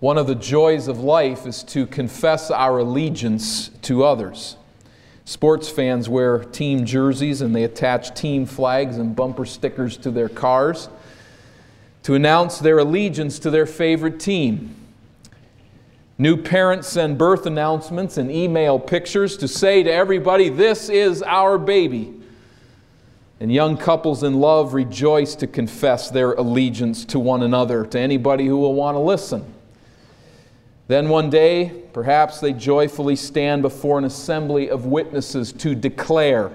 One of the joys of life is to confess our allegiance to others. Sports fans wear team jerseys and they attach team flags and bumper stickers to their cars to announce their allegiance to their favorite team. New parents send birth announcements and email pictures to say to everybody, This is our baby. And young couples in love rejoice to confess their allegiance to one another, to anybody who will want to listen. Then one day, perhaps they joyfully stand before an assembly of witnesses to declare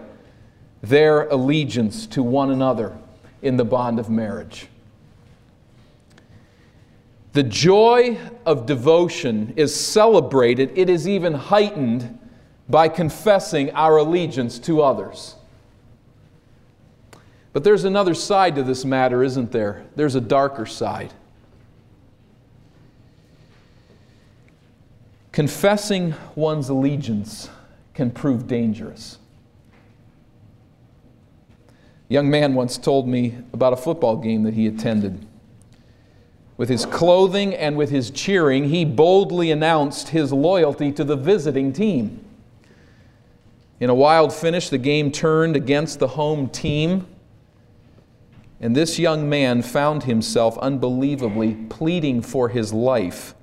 their allegiance to one another in the bond of marriage. The joy of devotion is celebrated, it is even heightened by confessing our allegiance to others. But there's another side to this matter, isn't there? There's a darker side. Confessing one's allegiance can prove dangerous. A young man once told me about a football game that he attended. With his clothing and with his cheering, he boldly announced his loyalty to the visiting team. In a wild finish, the game turned against the home team, and this young man found himself unbelievably pleading for his life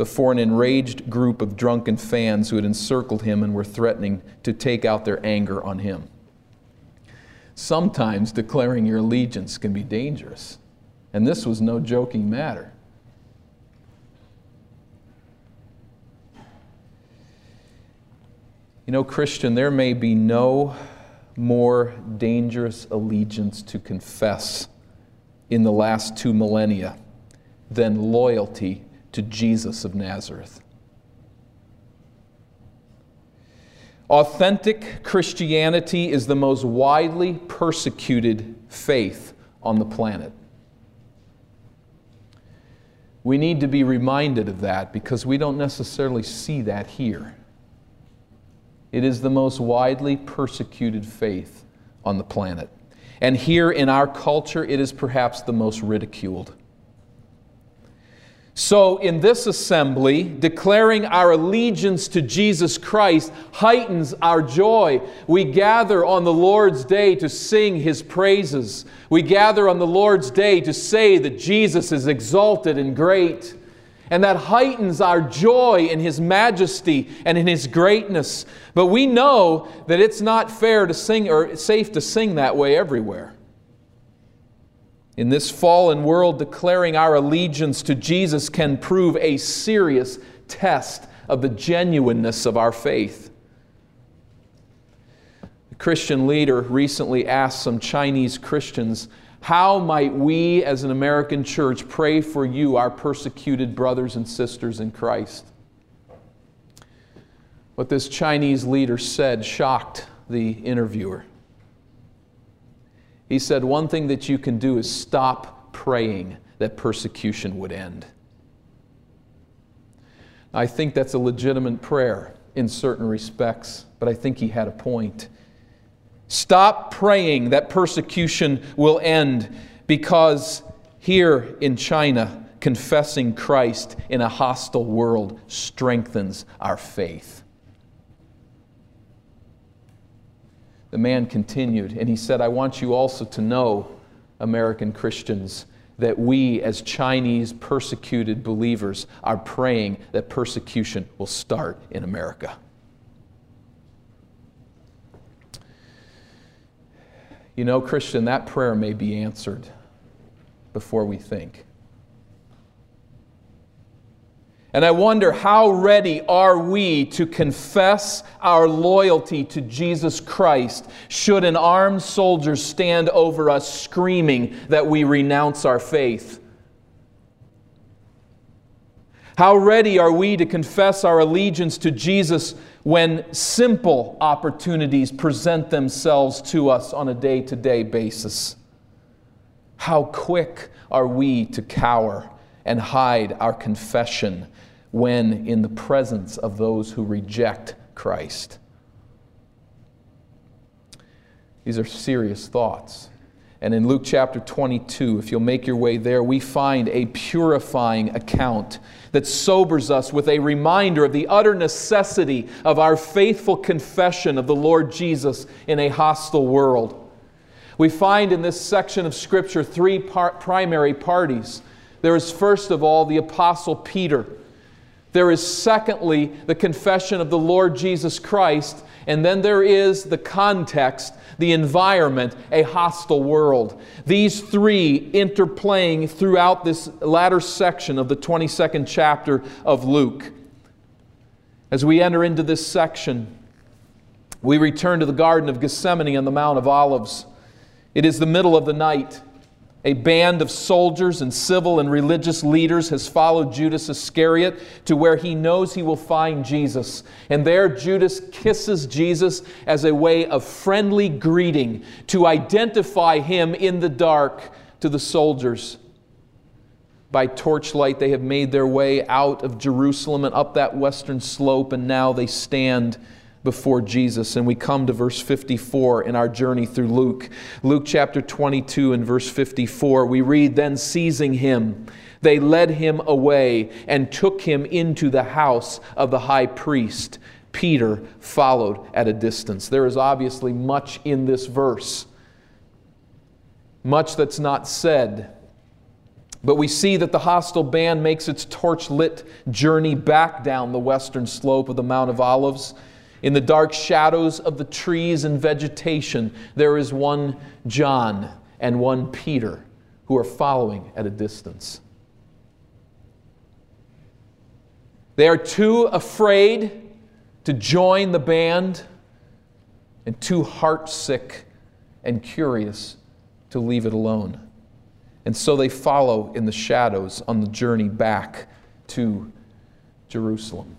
before an enraged group of drunken fans who had encircled him and were threatening to take out their anger on him. Sometimes declaring your allegiance can be dangerous, and this was no joking matter. You know, Christian, there may be no more dangerous allegiance to confess in the last two millennia than loyalty to Jesus of Nazareth. Authentic Christianity is the most widely persecuted faith on the planet. We need to be reminded of that because we don't necessarily see that here. It is the most widely persecuted faith on the planet. And here in our culture, it is perhaps the most ridiculed. So, in this assembly, declaring our allegiance to Jesus Christ heightens our joy. We gather on the Lord's day to sing His praises. We gather on the Lord's day to say that Jesus is exalted and great. And that heightens our joy in His majesty and in His greatness. But we know that it's not fair to sing or safe to sing that way everywhere in this fallen world, declaring our allegiance to Jesus can prove a serious test of the genuineness of our faith. A Christian leader recently asked some Chinese Christians, How might we as an American church pray for you, our persecuted brothers and sisters in Christ? What this Chinese leader said shocked the interviewer. He said, One thing that you can do is stop praying that persecution would end. I think that's a legitimate prayer in certain respects, but I think he had a point. Stop praying that persecution will end because here in China, confessing Christ in a hostile world strengthens our faith. The man continued, and he said, I want you also to know, American Christians, that we, as Chinese persecuted believers, are praying that persecution will start in America. You know, Christian, that prayer may be answered before we think. And I wonder how ready are we to confess our loyalty to Jesus Christ should an armed soldier stand over us screaming that we renounce our faith? How ready are we to confess our allegiance to Jesus when simple opportunities present themselves to us on a day to day basis? How quick are we to cower and hide our confession when in the presence of those who reject Christ. These are serious thoughts. And in Luke chapter 22, if you'll make your way there, we find a purifying account that sobers us with a reminder of the utter necessity of our faithful confession of the Lord Jesus in a hostile world. We find in this section of Scripture three par- primary parties. There is, first of all, the Apostle Peter. There is, secondly, the confession of the Lord Jesus Christ. And then there is the context the environment, a hostile world. These three interplaying throughout this latter section of the 22nd chapter of Luke. As we enter into this section, we return to the Garden of Gethsemane on the Mount of Olives. It is the middle of the night. A band of soldiers and civil and religious leaders has followed Judas Iscariot to where he knows he will find Jesus. And there, Judas kisses Jesus as a way of friendly greeting to identify him in the dark to the soldiers. By torchlight, they have made their way out of Jerusalem and up that western slope, and now they stand before Jesus. And we come to verse 54 in our journey through Luke. Luke chapter 22 and verse 54, we read, Then seizing him, they led him away and took him into the house of the high priest. Peter followed at a distance. There is obviously much in this verse, much that's not said. But we see that the hostile band makes its torch lit journey back down the western slope of the Mount of Olives. In the dark shadows of the trees and vegetation, there is one John and one Peter who are following at a distance. They are too afraid to join the band and too heartsick and curious to leave it alone. And so they follow in the shadows on the journey back to Jerusalem.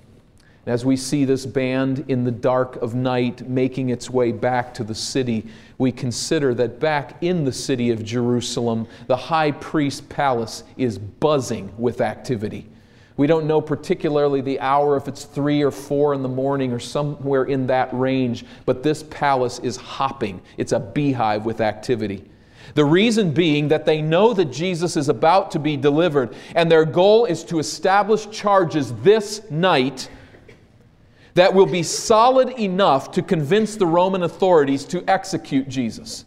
And as we see this band in the dark of night making its way back to the city, we consider that back in the city of Jerusalem, the high priest palace is buzzing with activity. We don't know particularly the hour, if it's three or four in the morning or somewhere in that range, but this palace is hopping. It's a beehive with activity. The reason being that they know that Jesus is about to be delivered, and their goal is to establish charges this night that will be solid enough to convince the Roman authorities to execute Jesus.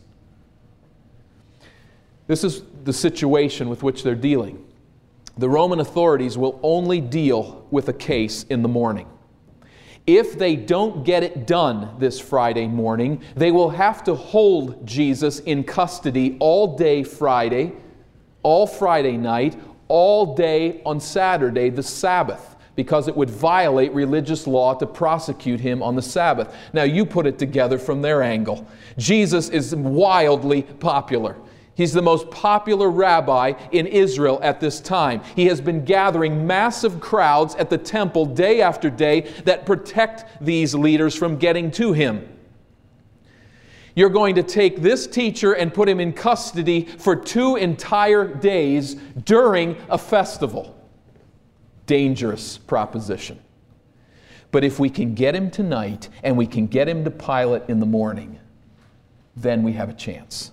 This is the situation with which they're dealing. The Roman authorities will only deal with a case in the morning. If they don't get it done this Friday morning, they will have to hold Jesus in custody all day Friday, all Friday night, all day on Saturday, the Sabbath because it would violate religious law to prosecute him on the Sabbath. Now, you put it together from their angle. Jesus is wildly popular. He's the most popular rabbi in Israel at this time. He has been gathering massive crowds at the temple day after day that protect these leaders from getting to him. You're going to take this teacher and put him in custody for two entire days during a festival dangerous proposition. But if we can get him tonight and we can get him to Pilate in the morning, then we have a chance.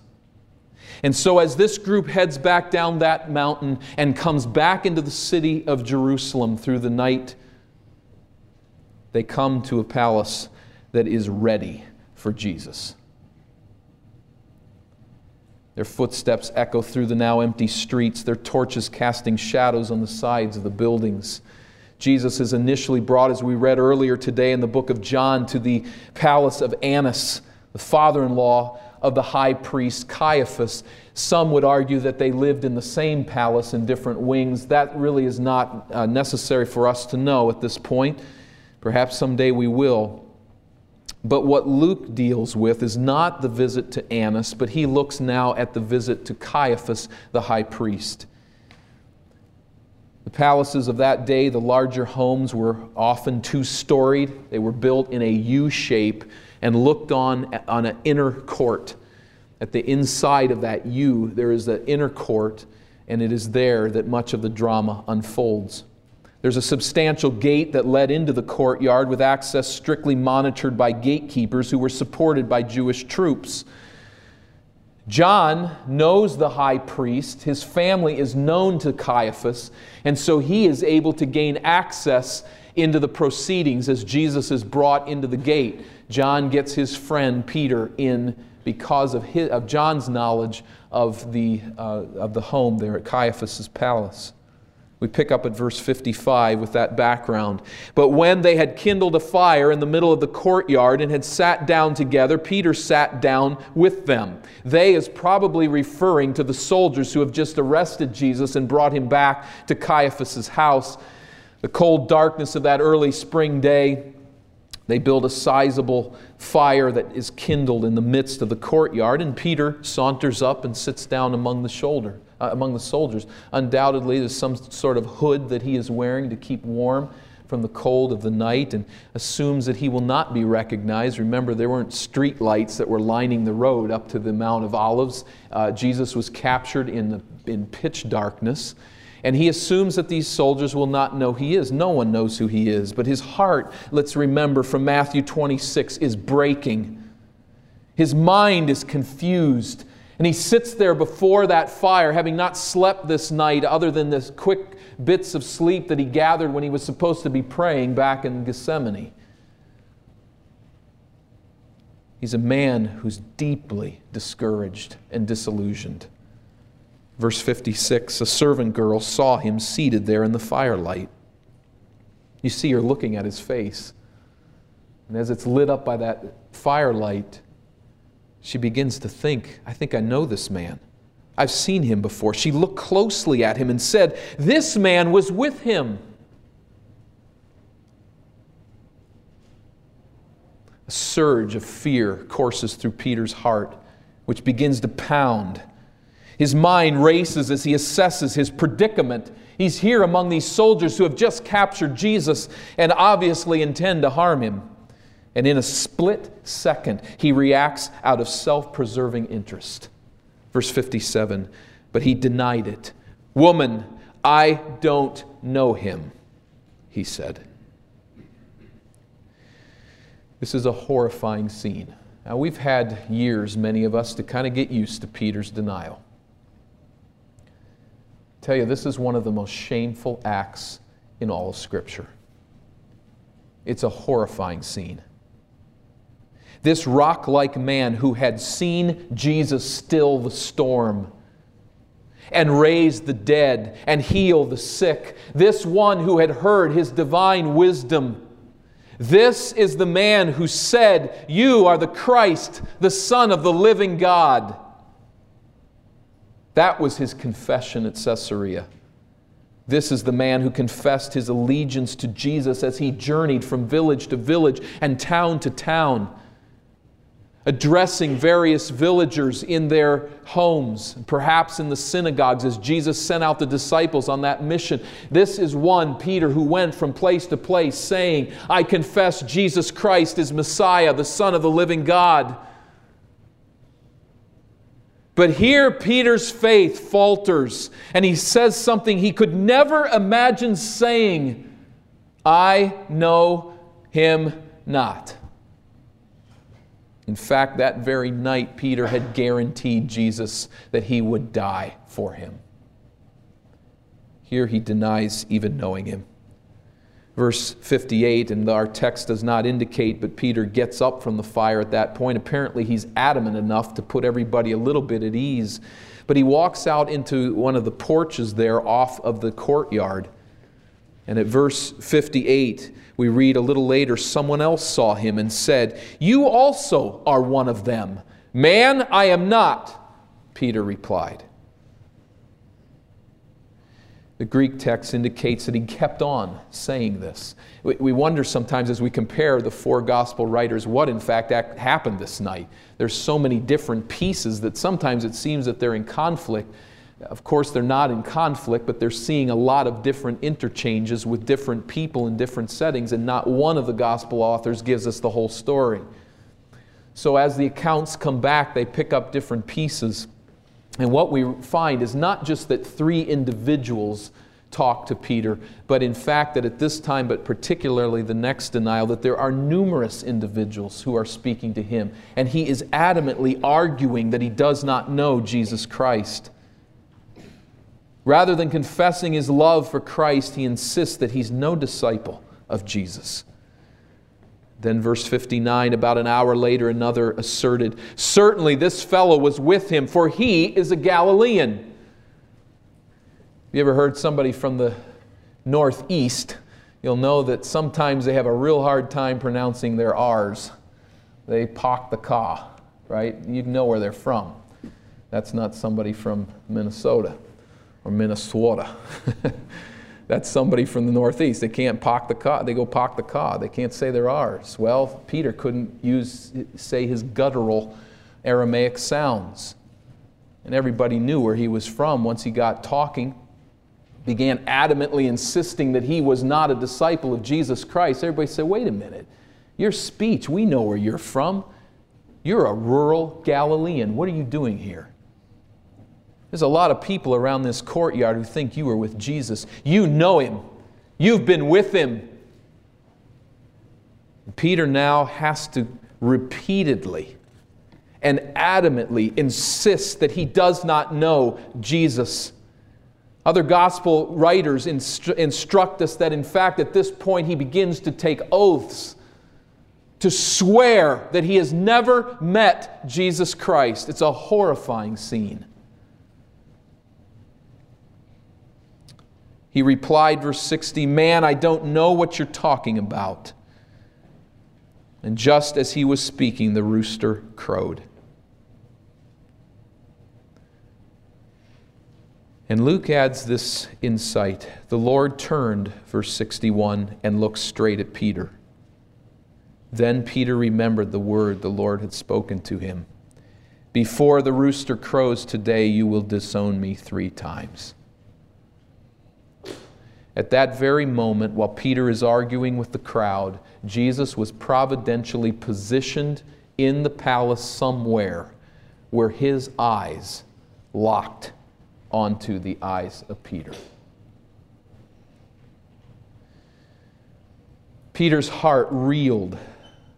And so, as this group heads back down that mountain and comes back into the city of Jerusalem through the night, they come to a palace that is ready for Jesus. Their footsteps echo through the now empty streets, their torches casting shadows on the sides of the buildings. Jesus is initially brought, as we read earlier today in the book of John, to the palace of Annas, the father in law of the high priest Caiaphas. Some would argue that they lived in the same palace in different wings. That really is not uh, necessary for us to know at this point. Perhaps someday we will. But what Luke deals with is not the visit to Annas, but he looks now at the visit to Caiaphas, the high priest. The palaces of that day, the larger homes, were often two storied. They were built in a U shape and looked on on an inner court. At the inside of that U, there is the inner court, and it is there that much of the drama unfolds. There's a substantial gate that led into the courtyard with access strictly monitored by gatekeepers who were supported by Jewish troops. John knows the high priest. His family is known to Caiaphas, and so he is able to gain access into the proceedings as Jesus is brought into the gate. John gets his friend Peter in because of, his, of John's knowledge of the, uh, of the home there at Caiaphas's palace. We pick up at verse 55 with that background. But when they had kindled a fire in the middle of the courtyard and had sat down together, Peter sat down with them. They is probably referring to the soldiers who have just arrested Jesus and brought him back to Caiaphas' house. The cold darkness of that early spring day, they build a sizable fire that is kindled in the midst of the courtyard, and Peter saunters up and sits down among the shoulder uh, among the soldiers. Undoubtedly, there's some sort of hood that he is wearing to keep warm from the cold of the night and assumes that he will not be recognized. Remember, there weren't street lights that were lining the road up to the Mount of Olives. Uh, Jesus was captured in, the, in pitch darkness. And he assumes that these soldiers will not know he is. No one knows who he is. But his heart, let's remember from Matthew 26, is breaking. His mind is confused. And he sits there before that fire, having not slept this night other than the quick bits of sleep that he gathered when he was supposed to be praying back in Gethsemane. He's a man who's deeply discouraged and disillusioned. Verse 56 A servant girl saw him seated there in the firelight. You see her looking at his face. And as it's lit up by that firelight, she begins to think, I think I know this man. I've seen him before. She looked closely at him and said, This man was with him. A surge of fear courses through Peter's heart, which begins to pound. His mind races as he assesses his predicament. He's here among these soldiers who have just captured Jesus and obviously intend to harm him. And in a split second, he reacts out of self preserving interest. Verse 57 But he denied it. Woman, I don't know him, he said. This is a horrifying scene. Now, we've had years, many of us, to kind of get used to Peter's denial. I tell you, this is one of the most shameful acts in all of Scripture. It's a horrifying scene. This rock like man who had seen Jesus still the storm and raise the dead and heal the sick. This one who had heard his divine wisdom. This is the man who said, You are the Christ, the Son of the living God. That was his confession at Caesarea. This is the man who confessed his allegiance to Jesus as he journeyed from village to village and town to town addressing various villagers in their homes, perhaps in the synagogues as Jesus sent out the disciples on that mission. This is one, Peter, who went from place to place saying, I confess Jesus Christ is Messiah, the Son of the living God. But here, Peter's faith falters, and he says something he could never imagine saying I know him not. In fact, that very night, Peter had guaranteed Jesus that he would die for him. Here he denies even knowing him. Verse 58, and our text does not indicate, but Peter gets up from the fire at that point. Apparently, he's adamant enough to put everybody a little bit at ease. But he walks out into one of the porches there off of the courtyard. And at verse 58, we read a little later, someone else saw him and said, You also are one of them. Man, I am not, Peter replied. The Greek text indicates that he kept on saying this. We wonder sometimes as we compare the four gospel writers what in fact happened this night. There's so many different pieces that sometimes it seems that they're in conflict. Of course, they're not in conflict, but they're seeing a lot of different interchanges with different people in different settings, and not one of the gospel authors gives us the whole story. So, as the accounts come back, they pick up different pieces. And what we find is not just that three individuals talk to Peter, but in fact, that at this time, but particularly the next denial, that there are numerous individuals who are speaking to him. And he is adamantly arguing that he does not know Jesus Christ. Rather than confessing his love for Christ, he insists that he's no disciple of Jesus. Then, verse 59, about an hour later, another asserted, Certainly this fellow was with him, for he is a Galilean. You ever heard somebody from the Northeast? You'll know that sometimes they have a real hard time pronouncing their R's. They pock the ka, right? You'd know where they're from. That's not somebody from Minnesota or Minnesota. That's somebody from the Northeast. They can't pock the ka. They go pock the ka. They can't say their R's. Well, Peter couldn't use, say his guttural Aramaic sounds. And everybody knew where he was from once he got talking began adamantly insisting that he was not a disciple of Jesus Christ, everybody said, wait a minute, your speech, we know where you're from. You're a rural Galilean. What are you doing here? There's a lot of people around this courtyard who think you were with Jesus. You know him, you've been with him. Peter now has to repeatedly and adamantly insist that he does not know Jesus other gospel writers instru- instruct us that, in fact, at this point, he begins to take oaths to swear that he has never met Jesus Christ. It's a horrifying scene. He replied, verse 60, Man, I don't know what you're talking about. And just as he was speaking, the rooster crowed. And Luke adds this insight. The Lord turned, verse 61, and looked straight at Peter. Then Peter remembered the word the Lord had spoken to him Before the rooster crows today, you will disown me three times. At that very moment, while Peter is arguing with the crowd, Jesus was providentially positioned in the palace somewhere where his eyes locked onto the eyes of Peter. Peter's heart reeled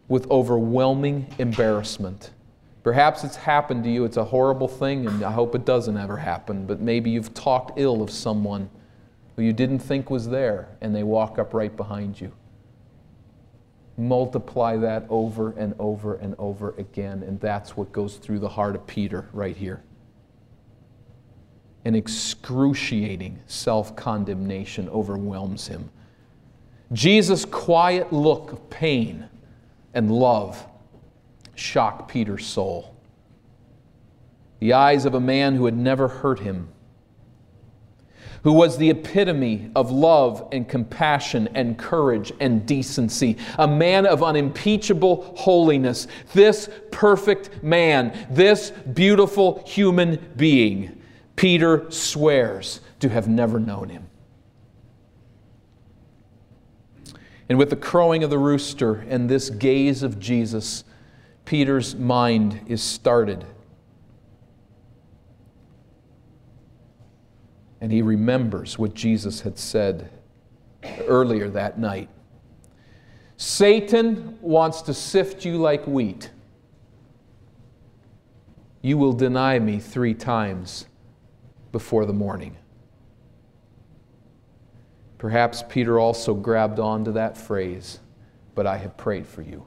with overwhelming embarrassment. Perhaps it's happened to you. It's a horrible thing, and I hope it doesn't ever happen. But maybe you've talked ill of someone who you didn't think was there, and they walk up right behind you. Multiply that over and over and over again, and that's what goes through the heart of Peter right here an excruciating self condemnation overwhelms him. Jesus' quiet look of pain and love shocked Peter's soul. The eyes of a man who had never hurt him, who was the epitome of love and compassion and courage and decency, a man of unimpeachable holiness, this perfect man, this beautiful human being Peter swears to have never known him. And with the crowing of the rooster and this gaze of Jesus, Peter's mind is started. And he remembers what Jesus had said earlier that night. Satan wants to sift you like wheat. You will deny me three times before the morning. Perhaps Peter also grabbed onto that phrase, but I have prayed for you.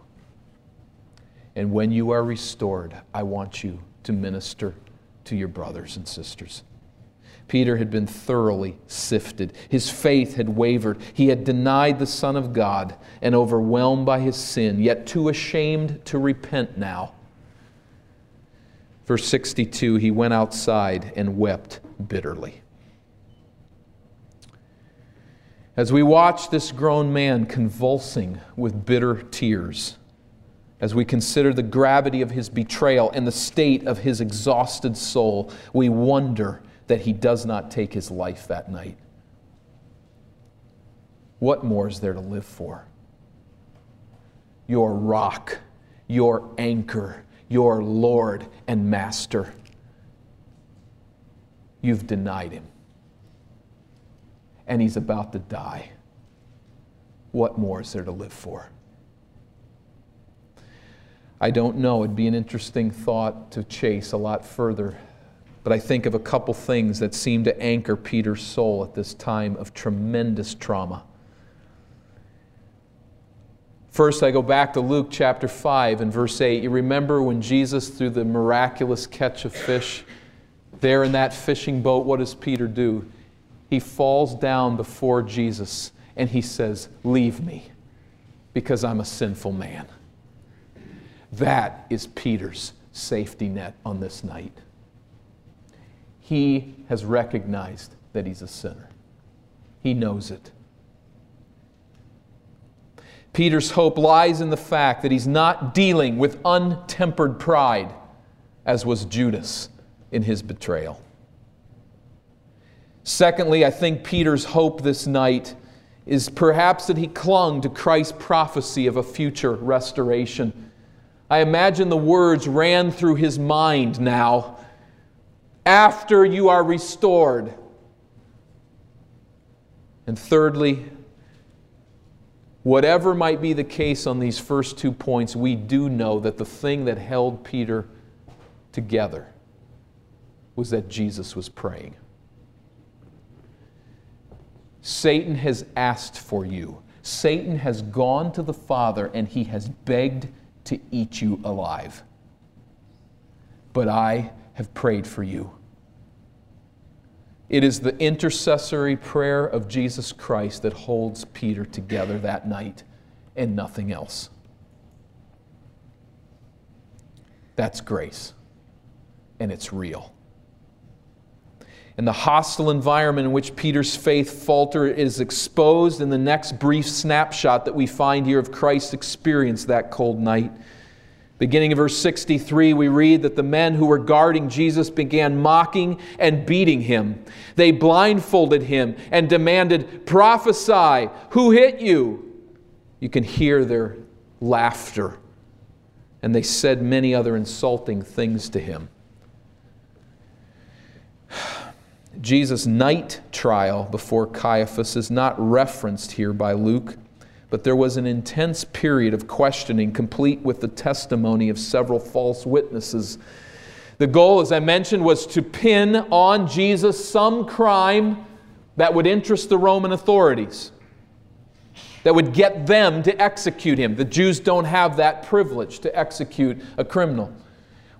And when you are restored, I want you to minister to your brothers and sisters. Peter had been thoroughly sifted. His faith had wavered. He had denied the Son of God and overwhelmed by his sin, yet too ashamed to repent now. Verse 62 He went outside and wept bitterly. As we watch this grown man convulsing with bitter tears, as we consider the gravity of his betrayal and the state of his exhausted soul, we wonder that he does not take his life that night. What more is there to live for? Your rock, your anchor, your Lord and Master you've denied him. and he's about to die. What more is there to live for? I don't know. It'd be an interesting thought to chase a lot further. But I think of a couple things that seem to anchor Peter's soul at this time of tremendous trauma. First, I go back to Luke chapter 5 and verse 8. You remember when Jesus, through the miraculous catch of fish, there in that fishing boat, what does Peter do? He falls down before Jesus and he says, Leave me, because I'm a sinful man. That is Peter's safety net on this night. He has recognized that he's a sinner, he knows it. Peter's hope lies in the fact that he's not dealing with untempered pride, as was Judas in his betrayal. Secondly, I think Peter's hope this night is perhaps that he clung to Christ's prophecy of a future restoration. I imagine the words ran through his mind now. After you are restored. And thirdly, whatever might be the case on these first two points, we do know that the thing that held Peter together was that Jesus was praying. Satan has asked for you. Satan has gone to the Father and he has begged to eat you alive. But I have prayed for you. It is the intercessory prayer of Jesus Christ that holds Peter together that night and nothing else. That's grace, and it's real. And the hostile environment in which Peter's faith faltered is exposed in the next brief snapshot that we find here of Christ's experience that cold night. Beginning of verse 63, we read that the men who were guarding Jesus began mocking and beating him. They blindfolded him and demanded, Prophesy, who hit you? You can hear their laughter. And they said many other insulting things to him. Jesus' night trial before Caiaphas is not referenced here by Luke, but there was an intense period of questioning, complete with the testimony of several false witnesses. The goal, as I mentioned, was to pin on Jesus some crime that would interest the Roman authorities, that would get them to execute him. The Jews don't have that privilege to execute a criminal.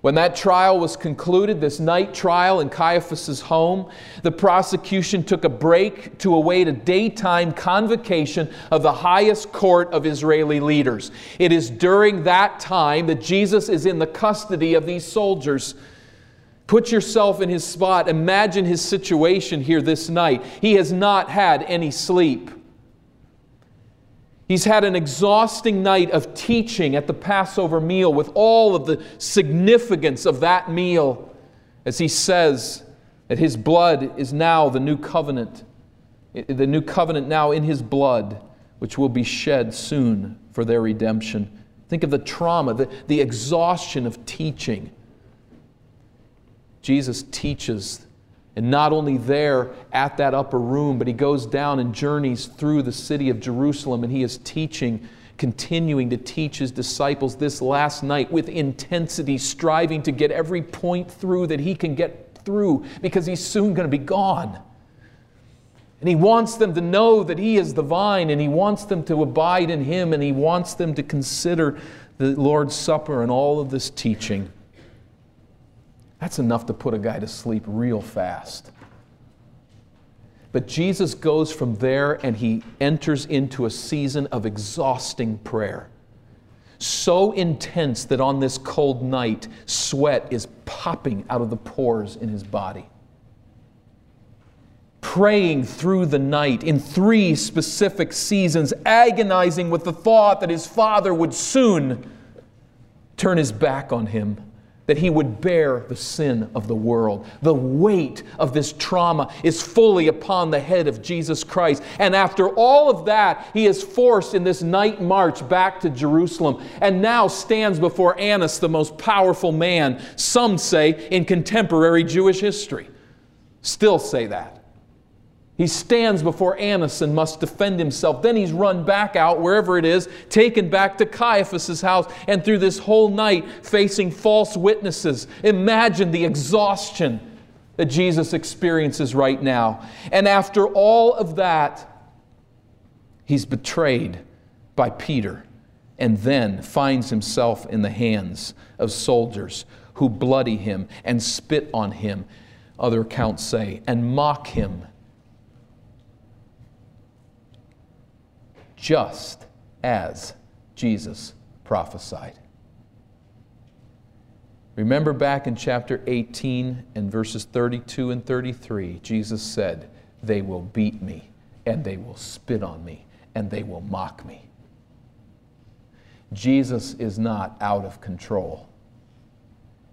When that trial was concluded, this night trial in Caiaphas' home, the prosecution took a break to await a daytime convocation of the highest court of Israeli leaders. It is during that time that Jesus is in the custody of these soldiers. Put yourself in his spot. Imagine his situation here this night. He has not had any sleep. He's had an exhausting night of teaching at the Passover meal with all of the significance of that meal as he says that his blood is now the new covenant, the new covenant now in his blood, which will be shed soon for their redemption. Think of the trauma, the, the exhaustion of teaching. Jesus teaches and not only there at that upper room, but he goes down and journeys through the city of Jerusalem and he is teaching, continuing to teach his disciples this last night with intensity, striving to get every point through that he can get through because he's soon going to be gone. And he wants them to know that he is the vine and he wants them to abide in him and he wants them to consider the Lord's Supper and all of this teaching. That's enough to put a guy to sleep real fast. But Jesus goes from there and he enters into a season of exhausting prayer. So intense that on this cold night, sweat is popping out of the pores in his body. Praying through the night in three specific seasons, agonizing with the thought that his father would soon turn his back on him that he would bear the sin of the world. The weight of this trauma is fully upon the head of Jesus Christ. And after all of that, he is forced in this night march back to Jerusalem and now stands before Annas, the most powerful man, some say, in contemporary Jewish history. Still say that. He stands before Annas and must defend himself. Then he's run back out, wherever it is, taken back to Caiaphas' house, and through this whole night facing false witnesses. Imagine the exhaustion that Jesus experiences right now. And after all of that, he's betrayed by Peter and then finds himself in the hands of soldiers who bloody him and spit on him, other accounts say, and mock him just as Jesus prophesied. Remember back in chapter 18 and verses 32 and 33, Jesus said, They will beat me, and they will spit on me, and they will mock me. Jesus is not out of control.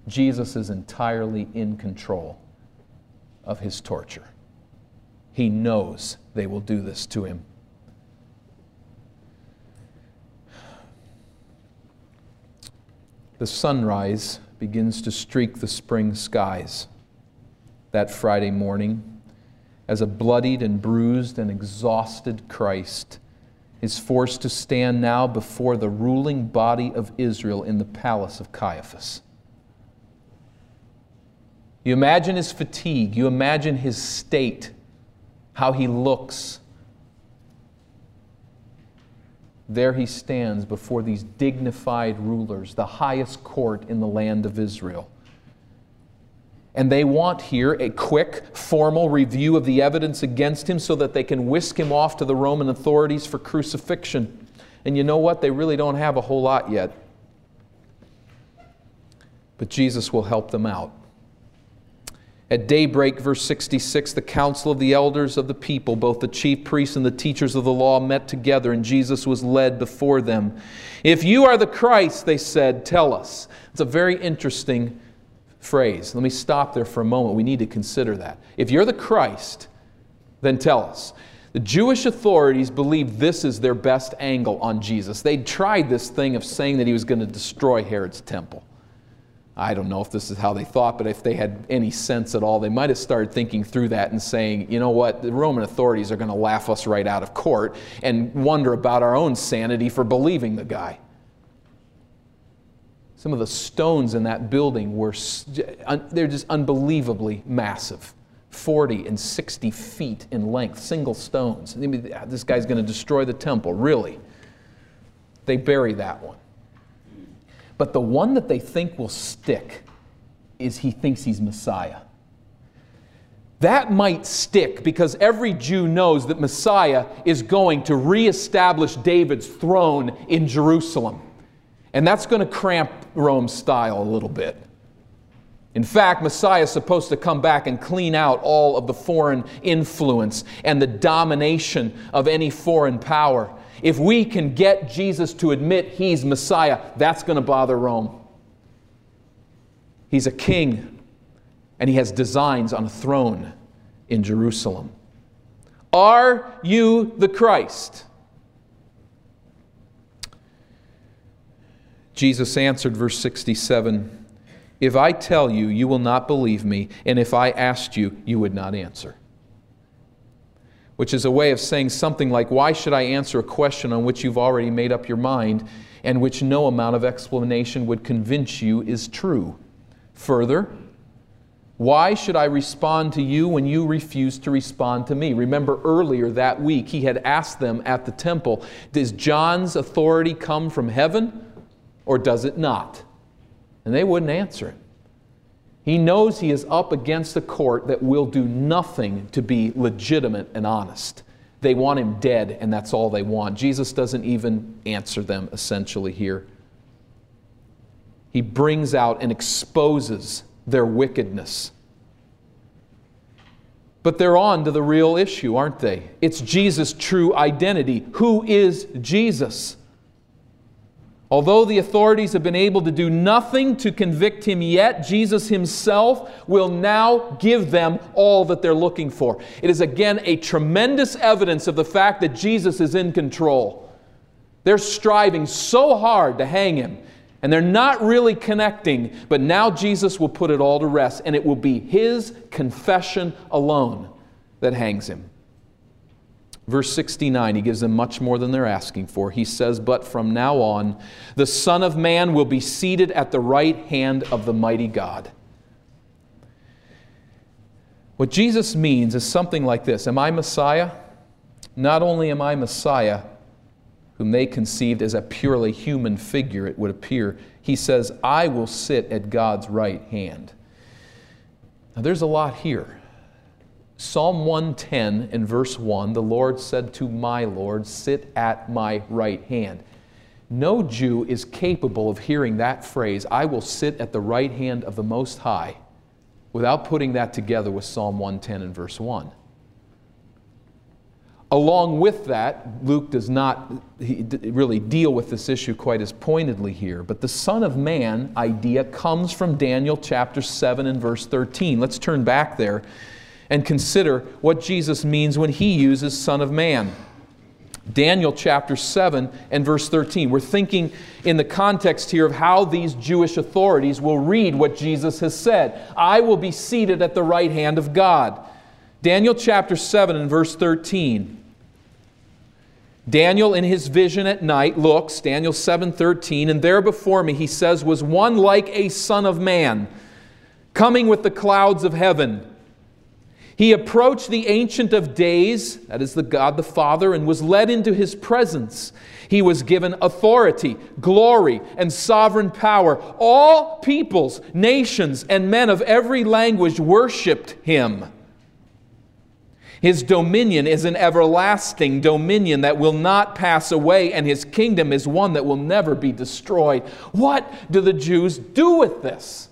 Jesus is entirely in control of his torture. He knows they will do this to him. The sunrise begins to streak the spring skies. That Friday morning as a bloodied and bruised and exhausted Christ is forced to stand now before the ruling body of Israel in the palace of Caiaphas. You imagine his fatigue, you imagine his state, how he looks there he stands before these dignified rulers, the highest court in the land of Israel. And they want here a quick, formal review of the evidence against him so that they can whisk him off to the Roman authorities for crucifixion. And you know what? They really don't have a whole lot yet. But Jesus will help them out. At daybreak, verse 66, the council of the elders of the people, both the chief priests and the teachers of the law, met together, and Jesus was led before them. If you are the Christ, they said, tell us. It's a very interesting phrase. Let me stop there for a moment. We need to consider that. If you're the Christ, then tell us. The Jewish authorities believed this is their best angle on Jesus. They'd tried this thing of saying that he was going to destroy Herod's temple. I don't know if this is how they thought, but if they had any sense at all, they might have started thinking through that and saying, you know what, the Roman authorities are going to laugh us right out of court and wonder about our own sanity for believing the guy. Some of the stones in that building were, they're just unbelievably massive. 40 and 60 feet in length, single stones. This guy's going to destroy the temple, really. They bury that one. But the one that they think will stick is he thinks he's Messiah. That might stick because every Jew knows that Messiah is going to reestablish David's throne in Jerusalem. And that's going to cramp Rome's style a little bit. In fact, Messiah is supposed to come back and clean out all of the foreign influence and the domination of any foreign power. If we can get Jesus to admit he's Messiah, that's going to bother Rome. He's a king, and he has designs on a throne in Jerusalem. Are you the Christ? Jesus answered, verse 67 If I tell you, you will not believe me, and if I asked you, you would not answer which is a way of saying something like, Why should I answer a question on which you've already made up your mind and which no amount of explanation would convince you is true? Further, why should I respond to you when you refuse to respond to me? Remember earlier that week, he had asked them at the temple, Does John's authority come from heaven or does it not? And they wouldn't answer it. He knows he is up against a court that will do nothing to be legitimate and honest. They want him dead, and that's all they want. Jesus doesn't even answer them essentially here. He brings out and exposes their wickedness. But they're on to the real issue, aren't they? It's Jesus' true identity. Who is Jesus? Although the authorities have been able to do nothing to convict him yet, Jesus himself will now give them all that they're looking for. It is again a tremendous evidence of the fact that Jesus is in control. They're striving so hard to hang him, and they're not really connecting, but now Jesus will put it all to rest, and it will be his confession alone that hangs him. Verse 69, he gives them much more than they're asking for. He says, But from now on, the Son of Man will be seated at the right hand of the mighty God. What Jesus means is something like this Am I Messiah? Not only am I Messiah, whom they conceived as a purely human figure, it would appear, he says, I will sit at God's right hand. Now, there's a lot here. Psalm 110 in verse 1 the Lord said to my Lord, Sit at my right hand. No Jew is capable of hearing that phrase, I will sit at the right hand of the Most High, without putting that together with Psalm 110 and verse 1. Along with that, Luke does not really deal with this issue quite as pointedly here, but the Son of Man idea comes from Daniel chapter 7 and verse 13. Let's turn back there and consider what Jesus means when he uses Son of Man. Daniel chapter 7 and verse 13. We're thinking in the context here of how these Jewish authorities will read what Jesus has said I will be seated at the right hand of God. Daniel chapter 7 and verse 13. Daniel in his vision at night looks, Daniel 7:13, and there before me he says was one like a son of man coming with the clouds of heaven. He approached the Ancient of Days, that is the God the Father, and was led into his presence. He was given authority, glory, and sovereign power. All peoples, nations, and men of every language worshiped him. His dominion is an everlasting dominion that will not pass away, and his kingdom is one that will never be destroyed. What do the Jews do with this?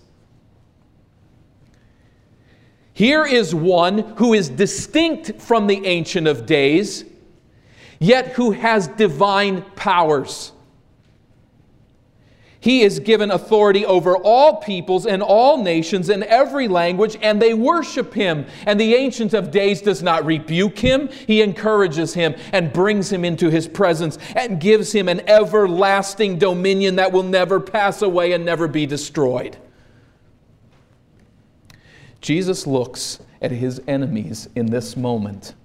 Here is one who is distinct from the Ancient of Days, yet who has divine powers. He is given authority over all peoples and all nations and every language, and they worship him. And the Ancient of Days does not rebuke him, he encourages him and brings him into his presence and gives him an everlasting dominion that will never pass away and never be destroyed. Jesus looks at his enemies in this moment.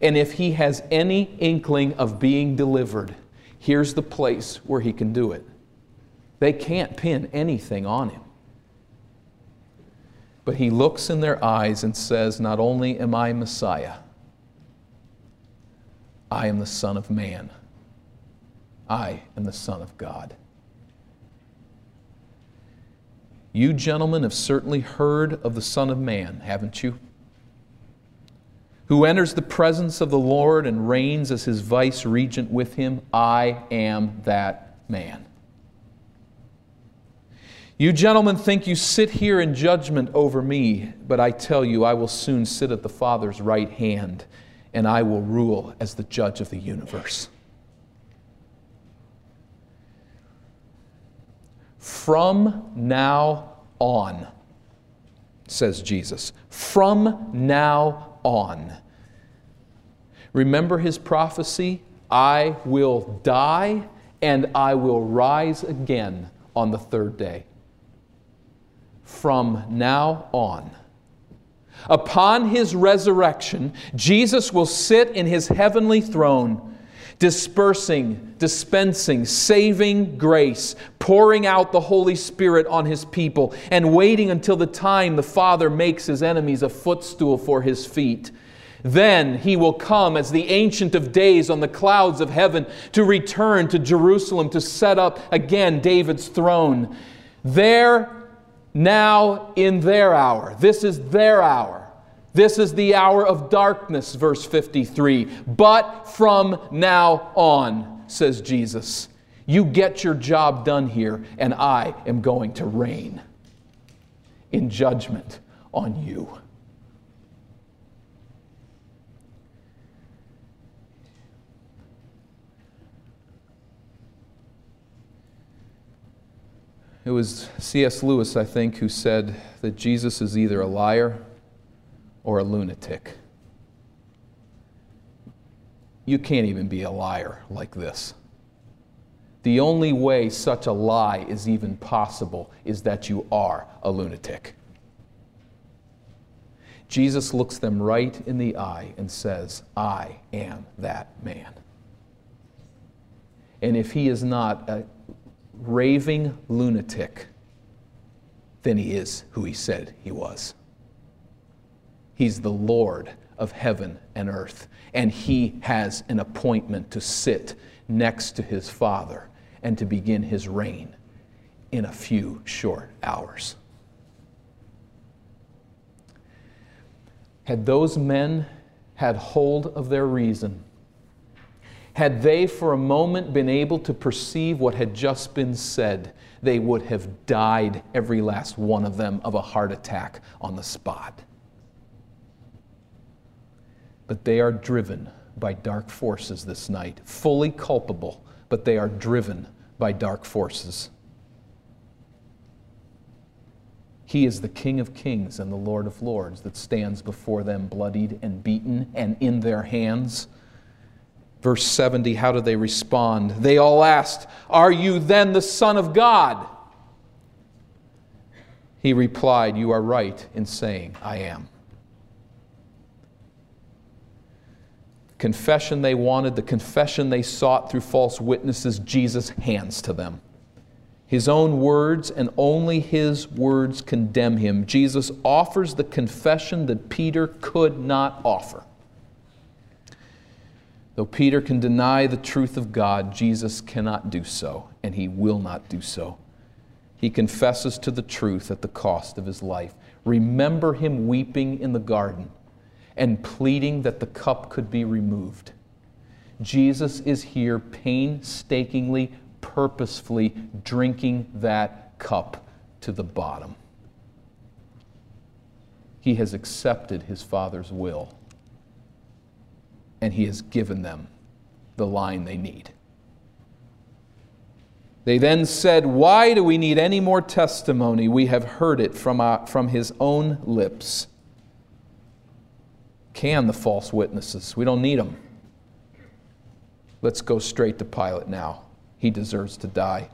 And if he has any inkling of being delivered, here's the place where he can do it. They can't pin anything on him. But he looks in their eyes and says, Not only am I Messiah, I am the Son of Man. I am the Son of God. You gentlemen have certainly heard of the Son of Man, haven't you? Who enters the presence of the Lord and reigns as his vice regent with him. I am that man. You gentlemen think you sit here in judgment over me, but I tell you, I will soon sit at the Father's right hand, and I will rule as the judge of the universe. From now on, says Jesus. From now on. Remember his prophecy? I will die and I will rise again on the third day. From now on. Upon his resurrection, Jesus will sit in his heavenly throne dispersing, dispensing, saving grace, pouring out the Holy Spirit on His people, and waiting until the time the Father makes His enemies a footstool for His feet. Then he will come as the Ancient of Days on the clouds of heaven to return to Jerusalem to set up again David's throne. There, now, in their hour. This is their hour. This is the hour of darkness, verse 53. But from now on, says Jesus, you get your job done here, and I am going to reign in judgment on you. It was C.S. Lewis, I think, who said that Jesus is either a liar or a lunatic. You can't even be a liar like this. The only way such a lie is even possible is that you are a lunatic. Jesus looks them right in the eye and says, I am that man. And if he is not a raving lunatic, then he is who he said he was. He's the Lord of heaven and earth, and he has an appointment to sit next to his Father and to begin his reign in a few short hours. Had those men had hold of their reason, had they for a moment been able to perceive what had just been said, they would have died, every last one of them, of a heart attack on the spot. But they are driven by dark forces this night, fully culpable, but they are driven by dark forces. He is the King of kings and the Lord of lords that stands before them, bloodied and beaten and in their hands. Verse 70, how do they respond? They all asked, Are you then the Son of God? He replied, You are right in saying, I am. Confession they wanted, the confession they sought through false witnesses, Jesus hands to them. His own words and only his words condemn him. Jesus offers the confession that Peter could not offer. Though Peter can deny the truth of God, Jesus cannot do so, and he will not do so. He confesses to the truth at the cost of his life. Remember him weeping in the garden and pleading that the cup could be removed. Jesus is here painstakingly purposefully drinking that cup to the bottom. He has accepted his Father's will, and he has given them the line they need. They then said, Why do we need any more testimony? We have heard it from, our, from his own lips. Can the false witnesses? We don't need them. Let's go straight to Pilate now he deserves to die.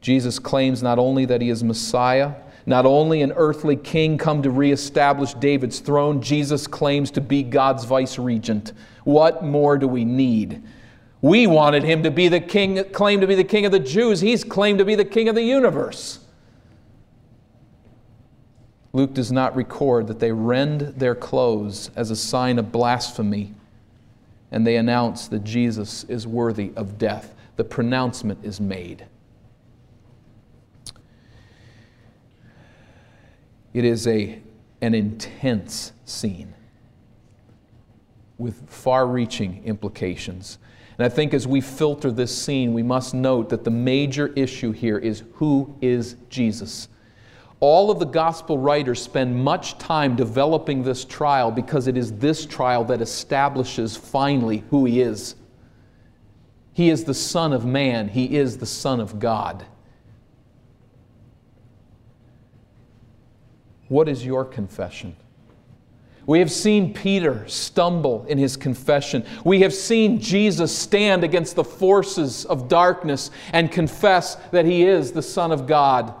Jesus claims not only that he is Messiah, not only an earthly king come to reestablish David's throne, Jesus claims to be God's vice regent. What more do we need? We wanted him to be the king, claim to be the king of the Jews. He's claimed to be the king of the universe. Luke does not record that they rend their clothes as a sign of blasphemy, and they announce that Jesus is worthy of death the pronouncement is made. It is a, an intense scene with far reaching implications. And I think as we filter this scene, we must note that the major issue here is who is Jesus? All of the gospel writers spend much time developing this trial because it is this trial that establishes finally who he is. He is the Son of man, He is the Son of God. What is your confession? We have seen Peter stumble in his confession. We have seen Jesus stand against the forces of darkness and confess that he is the Son of God.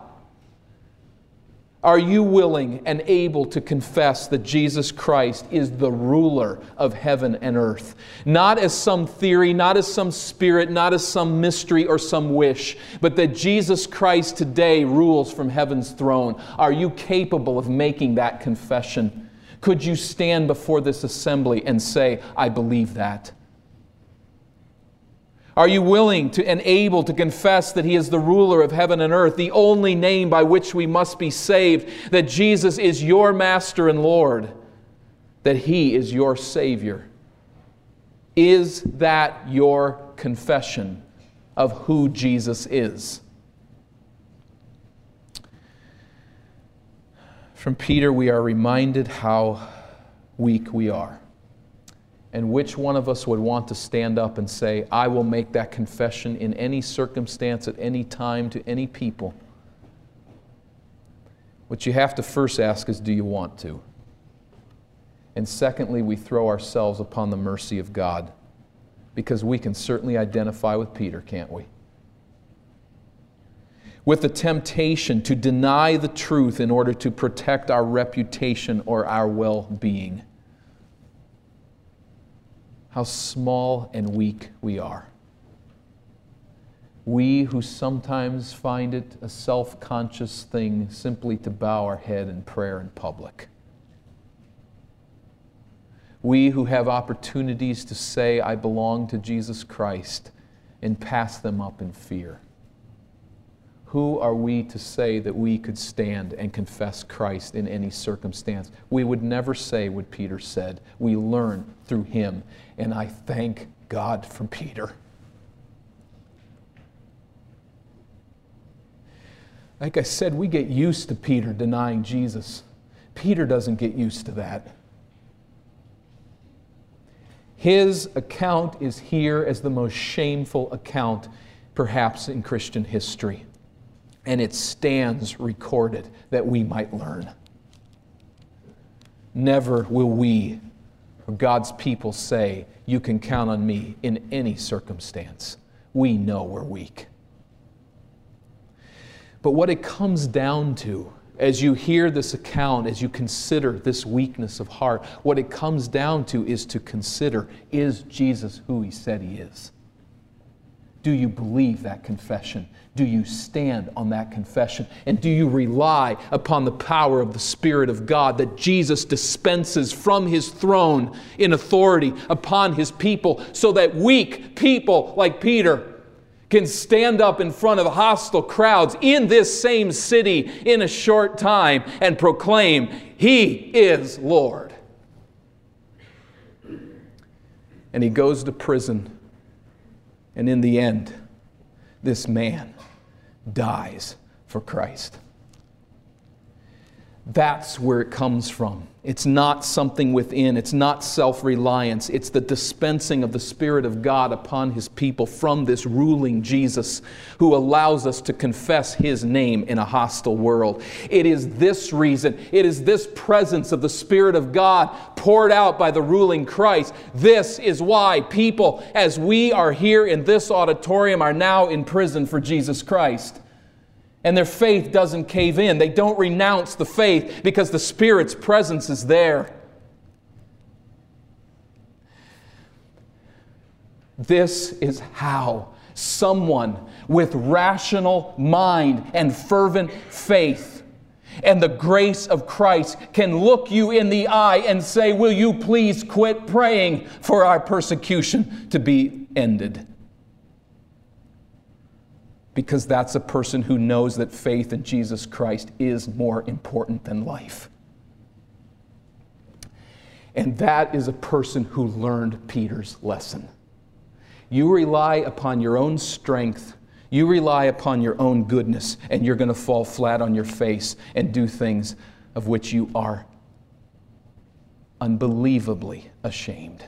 Are you willing and able to confess that Jesus Christ is the ruler of heaven and earth? Not as some theory, not as some spirit, not as some mystery or some wish, but that Jesus Christ today rules from heaven's throne. Are you capable of making that confession? Could you stand before this assembly and say, I believe that? Are you willing to and able to confess that He is the ruler of heaven and earth, the only name by which we must be saved, that Jesus is your Master and Lord, that He is your Savior? Is that your confession of who Jesus is? From Peter, we are reminded how weak we are. And which one of us would want to stand up and say, I will make that confession in any circumstance, at any time, to any people? What you have to first ask is, do you want to? And secondly, we throw ourselves upon the mercy of God because we can certainly identify with Peter, can't we? with the temptation to deny the truth in order to protect our reputation or our well being. How small and weak we are. We who sometimes find it a self conscious thing simply to bow our head in prayer in public. We who have opportunities to say, I belong to Jesus Christ, and pass them up in fear. Who are we to say that we could stand and confess Christ in any circumstance? We would never say what Peter said. We learn through him. And I thank God for Peter. Like I said, we get used to Peter denying Jesus. Peter doesn't get used to that. His account is here as the most shameful account, perhaps, in Christian history. And it stands recorded that we might learn. Never will we, God's people, say, You can count on me in any circumstance. We know we're weak. But what it comes down to as you hear this account, as you consider this weakness of heart, what it comes down to is to consider is Jesus who he said he is? Do you believe that confession? Do you stand on that confession? And do you rely upon the power of the Spirit of God that Jesus dispenses from his throne in authority upon his people so that weak people like Peter can stand up in front of hostile crowds in this same city in a short time and proclaim, He is Lord. And he goes to prison, and in the end, this man dies for Christ. That's where it comes from. It's not something within, it's not self reliance. It's the dispensing of the Spirit of God upon His people from this ruling Jesus who allows us to confess His name in a hostile world. It is this reason, it is this presence of the Spirit of God poured out by the ruling Christ. This is why people, as we are here in this auditorium, are now in prison for Jesus Christ and their faith doesn't cave in. They don't renounce the faith because the Spirit's presence is there. This is how someone with rational mind and fervent faith and the grace of Christ can look you in the eye and say, Will you please quit praying for our persecution to be ended? Because that's a person who knows that faith in Jesus Christ is more important than life. And that is a person who learned Peter's lesson. You rely upon your own strength, you rely upon your own goodness, and you're going to fall flat on your face and do things of which you are unbelievably ashamed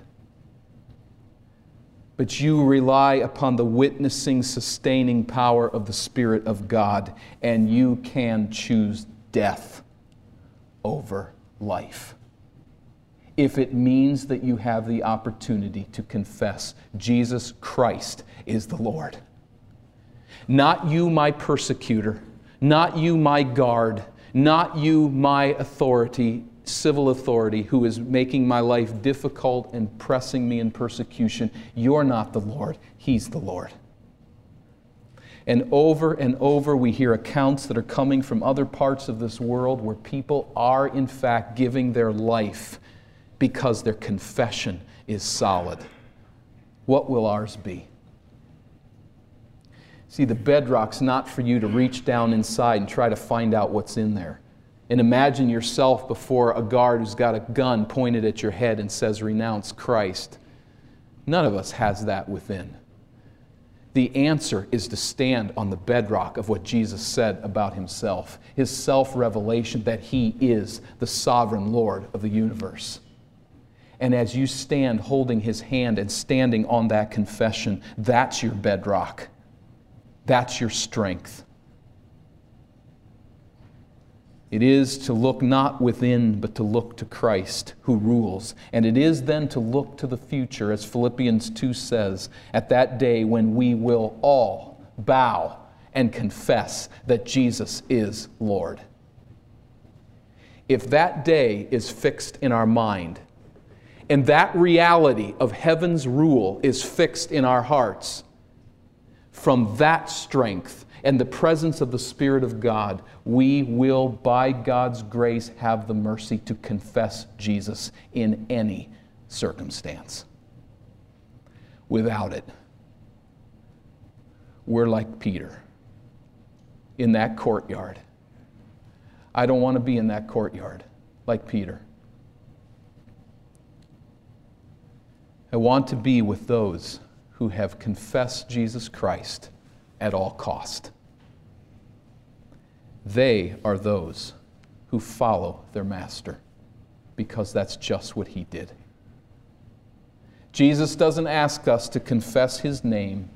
but you rely upon the witnessing, sustaining power of the Spirit of God, and you can choose death over life. If it means that you have the opportunity to confess Jesus Christ is the Lord. Not you, my persecutor, not you, my guard, not you, my authority, civil authority who is making my life difficult and pressing me in persecution. You're not the Lord, He's the Lord. And over and over, we hear accounts that are coming from other parts of this world where people are, in fact, giving their life because their confession is solid. What will ours be? See, the bedrock's not for you to reach down inside and try to find out what's in there and imagine yourself before a guard who's got a gun pointed at your head and says, Renounce Christ. None of us has that within. The answer is to stand on the bedrock of what Jesus said about himself, his self revelation that he is the sovereign Lord of the universe. And as you stand holding his hand and standing on that confession, that's your bedrock. That's your strength. It is to look not within, but to look to Christ who rules. And it is then to look to the future, as Philippians 2 says, at that day when we will all bow and confess that Jesus is Lord. If that day is fixed in our mind, and that reality of heaven's rule is fixed in our hearts, from that strength and the presence of the Spirit of God, we will, by God's grace, have the mercy to confess Jesus in any circumstance. Without it, we're like Peter in that courtyard. I don't want to be in that courtyard like Peter. I want to be with those who have confessed Jesus Christ at all cost. They are those who follow their master because that's just what he did. Jesus doesn't ask us to confess his name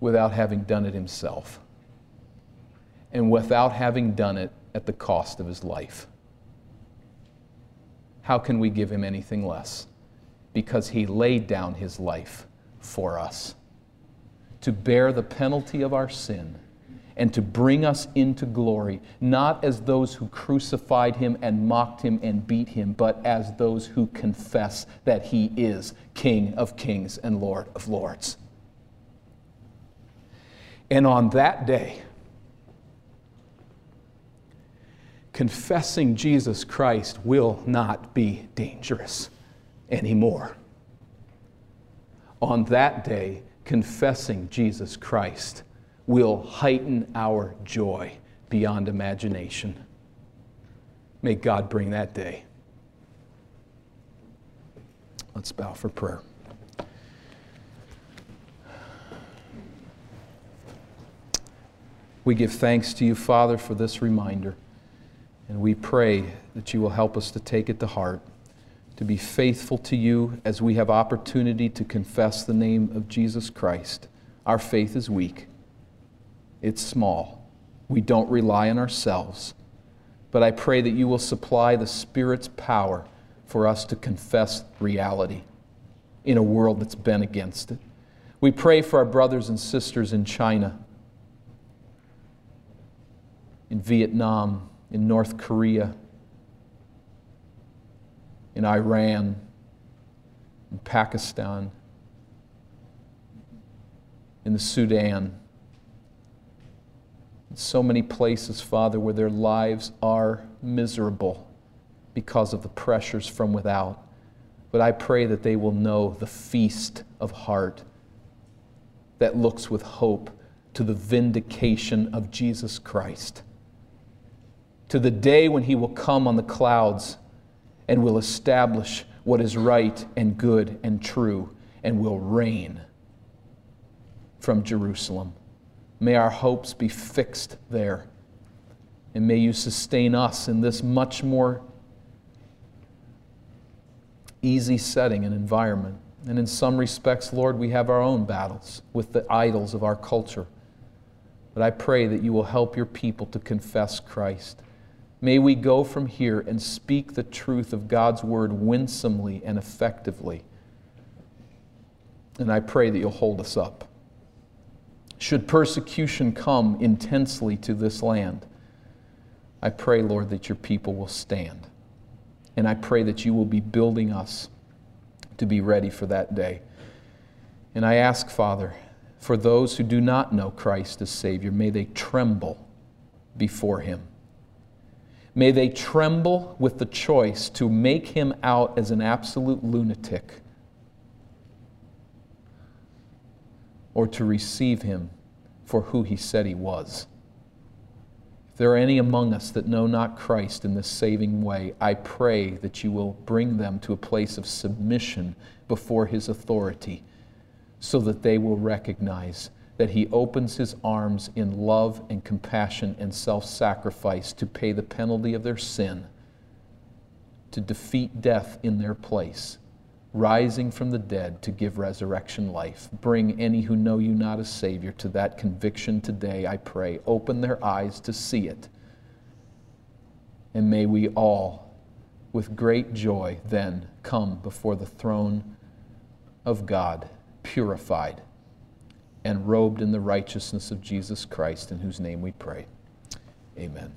without having done it himself and without having done it at the cost of his life. How can we give him anything less? Because he laid down his life for us to bear the penalty of our sin and to bring us into glory, not as those who crucified him and mocked him and beat him, but as those who confess that he is King of kings and Lord of lords. And on that day, confessing Jesus Christ will not be dangerous anymore. On that day, confessing Jesus Christ will heighten our joy beyond imagination. May God bring that day. Let's bow for prayer. We give thanks to you, Father, for this reminder. And we pray that you will help us to take it to heart, to be faithful to you as we have opportunity to confess the name of Jesus Christ. Our faith is weak, it's small. We don't rely on ourselves. But I pray that you will supply the Spirit's power for us to confess reality in a world that's been against it. We pray for our brothers and sisters in China, in Vietnam, in North Korea, in Iran, in Pakistan, in the Sudan, in so many places, Father, where their lives are miserable because of the pressures from without. But I pray that they will know the feast of heart that looks with hope to the vindication of Jesus Christ to the day when he will come on the clouds and will establish what is right and good and true and will reign from Jerusalem. May our hopes be fixed there. And may you sustain us in this much more easy setting and environment. And in some respects, Lord, we have our own battles with the idols of our culture. But I pray that you will help your people to confess Christ. May we go from here and speak the truth of God's word winsomely and effectively. And I pray that you'll hold us up. Should persecution come intensely to this land, I pray, Lord, that your people will stand. And I pray that you will be building us to be ready for that day. And I ask, Father, for those who do not know Christ as Savior, may they tremble before him. May they tremble with the choice to make him out as an absolute lunatic or to receive him for who he said he was. If there are any among us that know not Christ in this saving way, I pray that you will bring them to a place of submission before his authority so that they will recognize that he opens his arms in love and compassion and self sacrifice to pay the penalty of their sin, to defeat death in their place, rising from the dead to give resurrection life. Bring any who know you not as Savior to that conviction today, I pray. Open their eyes to see it. And may we all, with great joy, then come before the throne of God, purified and robed in the righteousness of Jesus Christ, in whose name we pray. Amen.